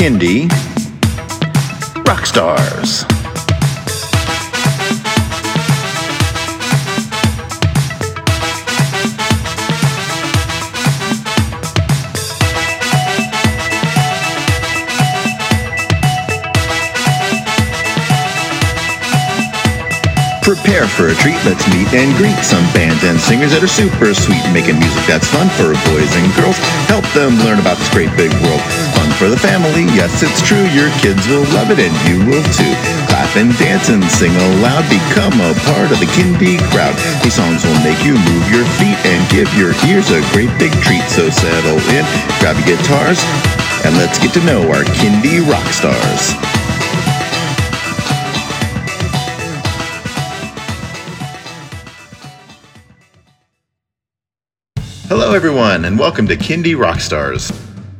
Kindie Rock Stars. Prepare for a treat, let's meet and greet some bands and singers that are super sweet, making music that's fun for boys and girls. Help them learn about this great big world. For the family, yes, it's true. Your kids will love it and you will too. Clap and dance and sing aloud, become a part of the Kindie crowd. These songs will make you move your feet and give your ears a great big treat. So settle in, grab your guitars, and let's get to know our Kindie rock stars. Hello, everyone, and welcome to Kindie Rockstars.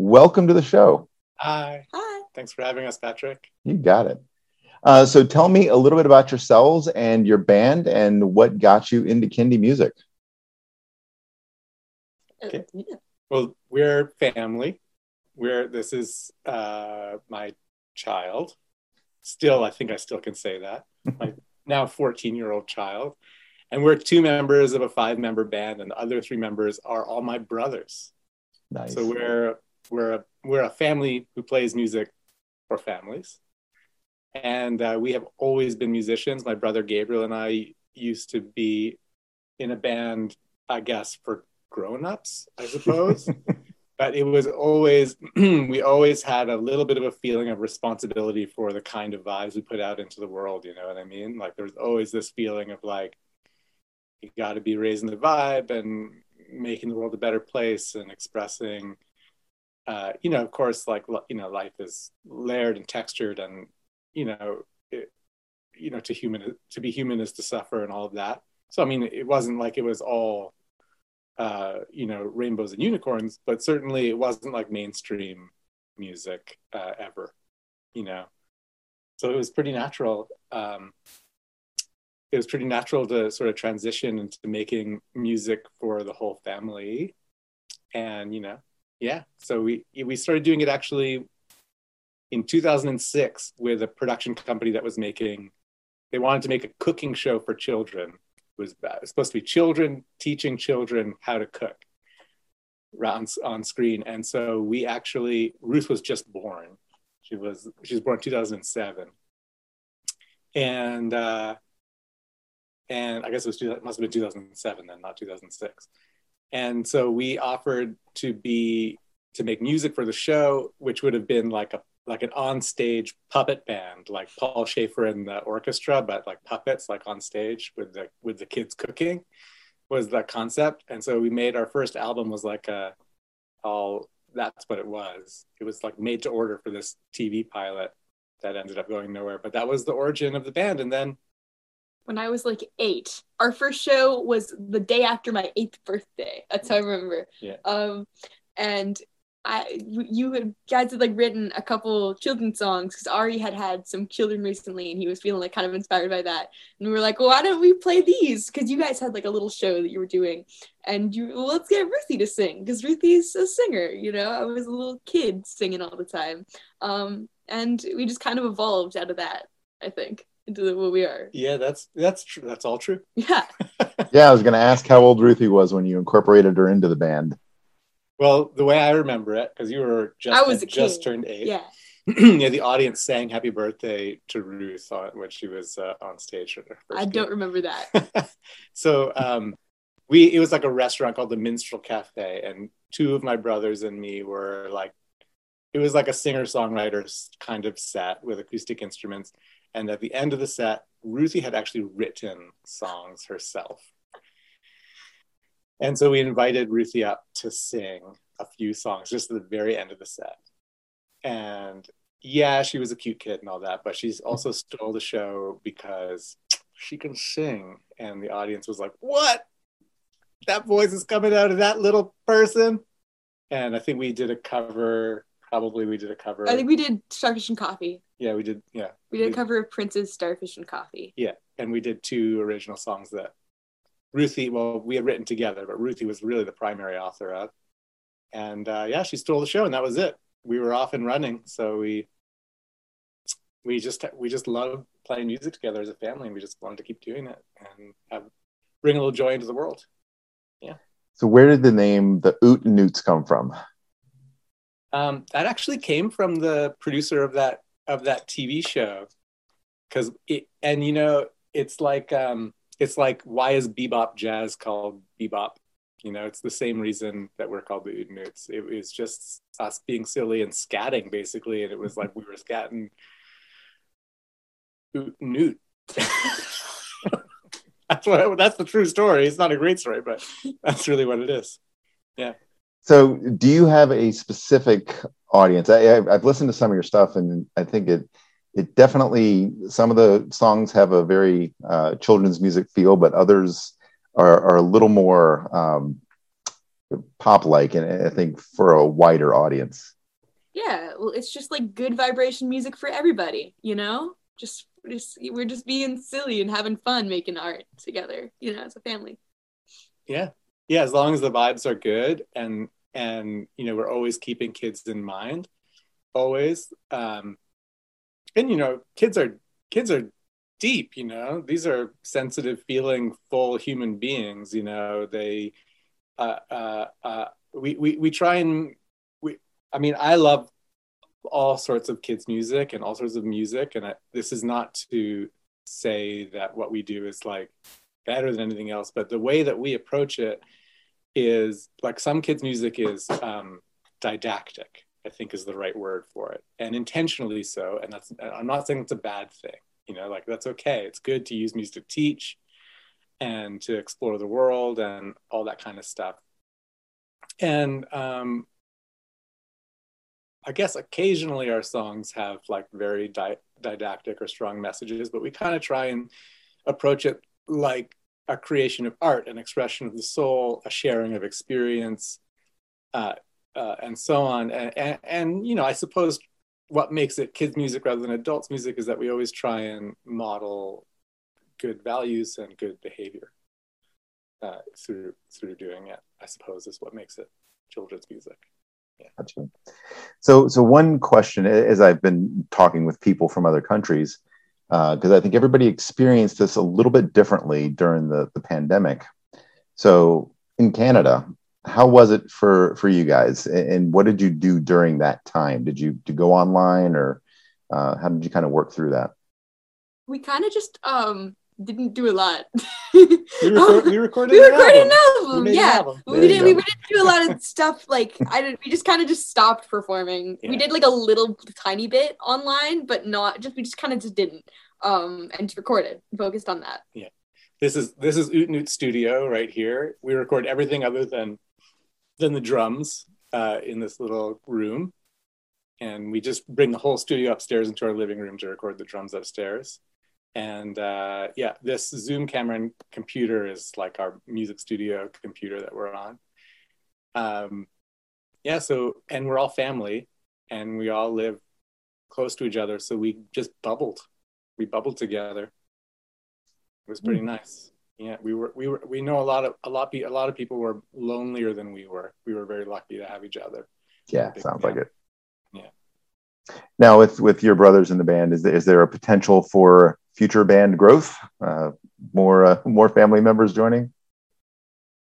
Welcome to the show. Hi. Hi. Thanks for having us, Patrick. You got it. Uh, so tell me a little bit about yourselves and your band and what got you into Kindie music. Okay. Uh. Well, we're family. We're this is uh, my child. Still, I think I still can say that. My now 14 year old child. And we're two members of a five member band, and the other three members are all my brothers. Nice. So we're we're a, we're a family who plays music for families, and uh, we have always been musicians. My brother Gabriel and I used to be in a band, I guess, for grown-ups, I suppose. but it was always we always had a little bit of a feeling of responsibility for the kind of vibes we put out into the world. You know what I mean? Like there was always this feeling of like you got to be raising the vibe and making the world a better place and expressing uh, you know of course like you know life is layered and textured and you know it, you know to human to be human is to suffer and all of that. So i mean it wasn't like it was all uh, you know rainbows and unicorns but certainly it wasn't like mainstream music uh, ever you know. So it was pretty natural um, it was pretty natural to sort of transition into making music for the whole family and you know yeah so we we started doing it actually in 2006 with a production company that was making they wanted to make a cooking show for children. It was, it was supposed to be children teaching children how to cook on, on screen. And so we actually ruth was just born. She was she was born 2007 and uh and I guess it was it must have been 2007 then, not 2006. And so we offered to be to make music for the show, which would have been like a like an on-stage puppet band, like Paul Shaffer and the orchestra, but like puppets, like on stage with the with the kids cooking, was the concept. And so we made our first album was like a all that's what it was. It was like made to order for this TV pilot that ended up going nowhere. But that was the origin of the band. And then When I was like eight, our first show was the day after my eighth birthday. That's how I remember. Yeah. Um, and I, you had guys had like written a couple children's songs because Ari had had some children recently, and he was feeling like kind of inspired by that. And we were like, well, why don't we play these? Because you guys had like a little show that you were doing, and you well, let's get Ruthie to sing because Ruthie's a singer. You know, I was a little kid singing all the time, um, and we just kind of evolved out of that. I think into what we are. yeah, that's that's true. That's all true. Yeah. Yeah, I was going to ask how old Ruthie was when you incorporated her into the band. Well, the way I remember it, because you were just I was just kid. turned eight. Yeah. yeah, the audience sang "Happy Birthday" to Ruth on, when she was uh, on stage for her first I don't gig. remember that. so um, we it was like a restaurant called the Minstrel Cafe, and two of my brothers and me were like, it was like a singer songwriter kind of set with acoustic instruments. And at the end of the set, Ruthie had actually written songs herself. And so we invited Ruthie up to sing a few songs just at the very end of the set. And yeah, she was a cute kid and all that, but she's also stole the show because she can sing, and the audience was like, "What? That voice is coming out of that little person." And I think we did a cover. Probably we did a cover. I think we did Starfish and Coffee. Yeah, we did. Yeah, We did a cover of Prince's Starfish and Coffee. yeah, and we did two original songs that Ruthie. Well, we had written together, but Ruthie was really the primary author of. And uh, yeah, she stole the show, and that was it. We were off and running, so we we just we just love playing music together as a family, and we just wanted to keep doing it and have, bring a little joy into the world. Yeah. So where did the name the Oot N Oots come from? Um, that actually came from the producer of that of that TV show, because it and you know it's like um, it's like why is bebop jazz called bebop? You know, it's the same reason that we're called the Newts. It was just us being silly and scatting basically, and it was like we were scatting Newt. that's what that's the true story. It's not a great story, but that's really what it is. Yeah so, do you have a specific audience? I, I, I've listened to some of your stuff, and I think it it definitely some of the songs have a very uh, children's music feel, but others are, are a little more um, pop like, and I think for a wider audience. Yeah, well, it's just like good vibration music for everybody, you know? Just, just we're just being silly and having fun making art together, you know, as a family. yeah yeah as long as the vibes are good and and you know we're always keeping kids in mind always um and you know kids are kids are deep you know these are sensitive feeling full human beings you know they uh uh, uh we, we we try and we i mean i love all sorts of kids music and all sorts of music and I, this is not to say that what we do is like better than anything else but the way that we approach it is like some kids music is um, didactic i think is the right word for it and intentionally so and that's i'm not saying it's a bad thing you know like that's okay. It's good to use music to teach and to explore the world and all that kind of stuff. And um, i guess occasionally our songs have like very di- didactic or strong messages but we kind of try and approach it like a creation of art, an expression of the soul, a sharing of experience, uh, uh, and so on. And, and, and, you know, I suppose what makes it kids' music rather than adults' music is that we always try and model good values and good behavior uh, through through doing it. I suppose is what makes it children's music. Gotcha. So, so one question, as I've been talking with people from other countries, because I think everybody experienced this a little bit differently during the, the pandemic. So, in Canada, how was it for for you guys, and what did you do during that time? Did you, did you go online, or uh, how did you kind of work through that? We kind of just um didn't do a lot. We, record, we recorded. we recorded an album. album, We made an yeah. album. We didn't. go. We didn't do a lot of stuff like I didn't. We just kind of just stopped performing. Yeah. We did like a little tiny bit online, but not just. We just kind of just didn't. Um, and recorded, focused on that. Yeah, this is this is Newt Studio right here. We record everything other than than the drums uh, in this little room, and we just bring the whole studio upstairs into our living room to record the drums upstairs. And uh, yeah, this Zoom camera and computer is like our music studio computer that we're on. Um, yeah, so and we're all family, and we all live close to each other, so we just bubbled. We bubbled together. It was pretty nice. Yeah, we were we were we know a lot of a lot pe- a lot of people were lonelier than we were. We were very lucky to have each other. Yeah, Big sounds fan. like it. Yeah. Now, with with your brothers in the band, is there, is there a potential for future band growth? Uh, more uh, more family members joining?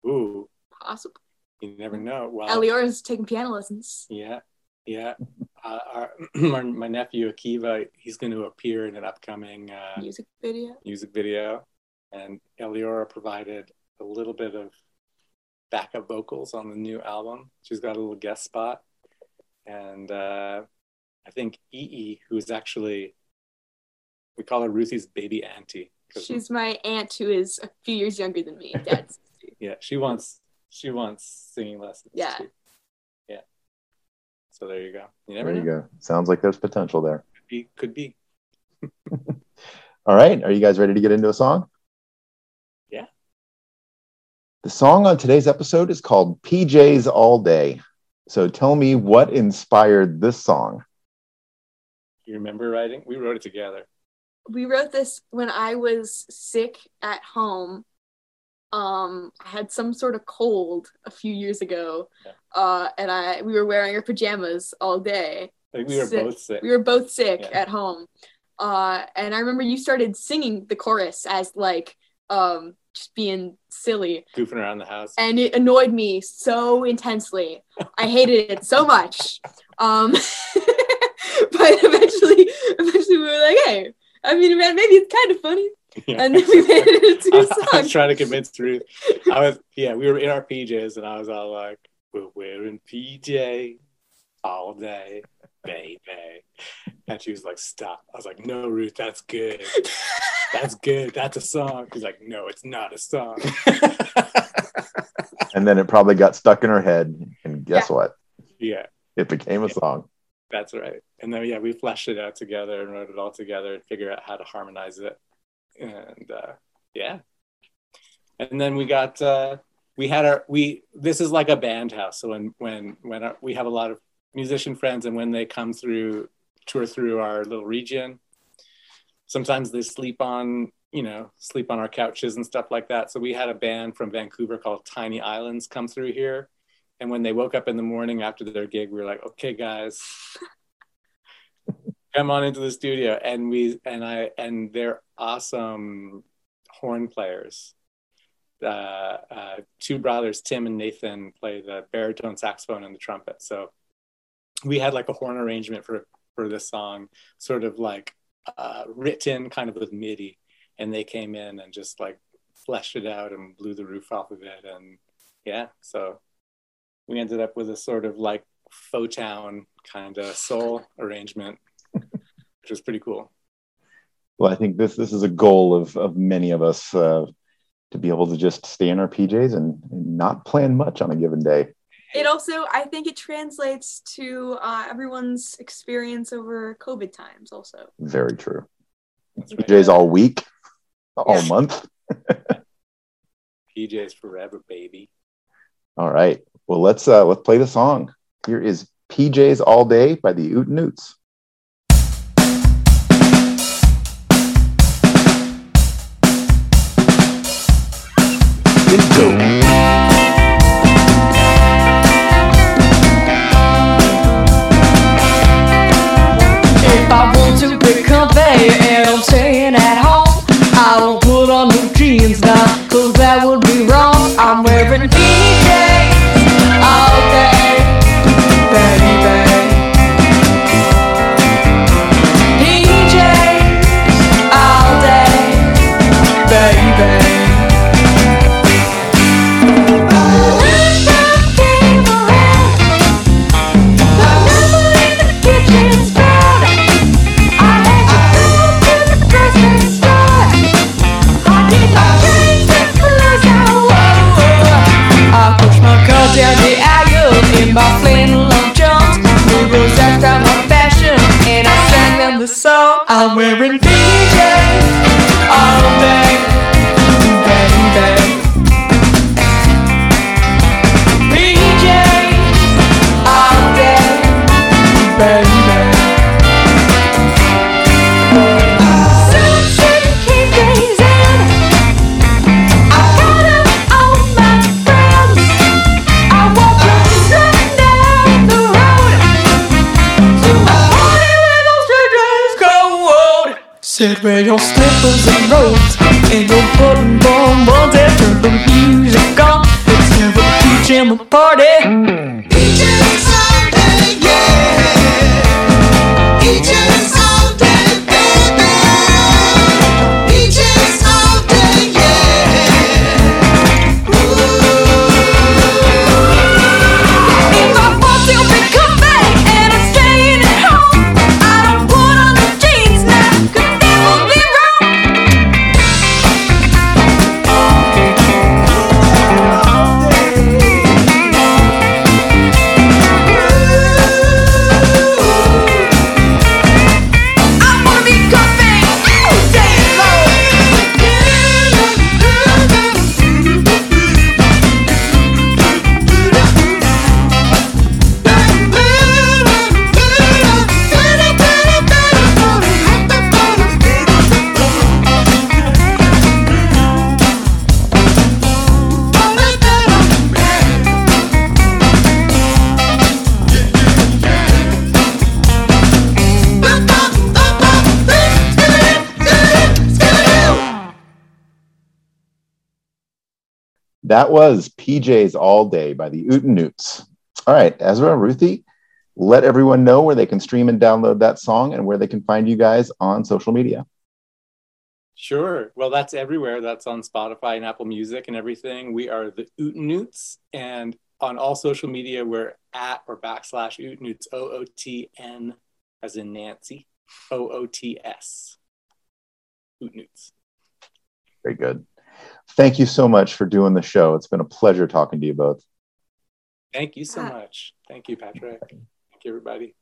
Ooh, Possible. you never know. Well, Eliora's taking piano lessons. yeah, yeah. Uh, our, my nephew Akiva, he's going to appear in an upcoming uh, Music video. music video, and Eliora provided a little bit of backup vocals on the new album. She's got a little guest spot, and uh, I think EE, who's actually we call her Ruthie's baby auntie. She's my aunt who is a few years younger than me. Dad's yeah, she wants she wants singing lessons. Yeah. too. Yeah. So there you go. You never There you know. go. Sounds like there's potential there. Could be, could be. All right. Are you guys ready to get into a song? Yeah. The song on today's episode is called PJs All Day. So tell me what inspired this song. You remember writing? We wrote it together. we wrote this when I was sick at home. Um, I had some sort of cold a few years ago, Yeah. uh, and I we were wearing our pajamas all day. Like we were Sick. both sick. We were both sick Yeah. at home, uh, and I remember you started singing the chorus as like um, just being silly, goofing around the house. and it annoyed me so intensely. I hated it so much. Um, but eventually, eventually we were like, hey, I mean, man, maybe it's kind of funny. Yeah. And then we made it into I, a I song. I was trying to convince Ruth. I was, yeah, we were in our PJs, and I was all like, "We're wearing PJ all day, baby," and she was like, "Stop!" I was like, "No, Ruth, that's good. That's good. That's a song." She's like, "No, it's not a song." And then it probably got stuck in her head. And guess what? yeah, It became a song. that's right. And then yeah, we fleshed it out together and wrote it all together and figured out how to harmonize it. And uh, yeah, and then we got uh, we had our we this is like a band house. So when when when our, we have a lot of musician friends, and when they come through tour through our little region, sometimes they sleep on you know sleep on our couches and stuff like that. So we had a band from Vancouver called Tiny Islands come through here. And when they woke up in the morning after their gig, we were like, "Okay, guys, come on into the studio." And we and I and they're awesome horn players. Uh, uh, two brothers, Tim and Nathan, play the baritone saxophone and the trumpet. So we had like a horn arrangement for for this song, sort of like uh, written kind of with MIDI, and they came in and just like fleshed it out and blew the roof off of it, and yeah, so we ended up with a sort of like faux town kind of soul arrangement, which was pretty cool. Well, I think this this is a goal of of many of us uh, to be able to just stay in our PJs and, and not plan much on a given day. It also, I think, it translates to uh, everyone's experience over COVID times. Also, Very true. That's. PJs all week, all Yeah. month. PJs forever, baby. All right. Well, let's uh, let's play the song. Here is PJs All Day by the Oot N Oots. It's dope. If I want to be comfy and I'm staying at home, I don't put on new jeans now, cause that would be wrong. I'm wearing Asked out my fashion, and I sang them the song. I'm wearing PJs all day, baby. Said wear your slippers and robes and your button bonbons and turn the music on. Let's have a pajama party. That was PJ's All Day by the Newts. All right, Ezra, Ruthie, let everyone know where they can stream and download that song and where they can find you guys on social media. Sure. Well, that's everywhere. That's on Spotify and Apple Music and everything. We are the Oot N Oots, and on all social media, we're at or backslash Oot N Oots, O O T N, as in Nancy, O O T S. Oot N Oots. Very good. Thank you so much for doing the show. It's been a pleasure talking to you both. Thank you so much. Thank you, Patrick. Thank you, everybody.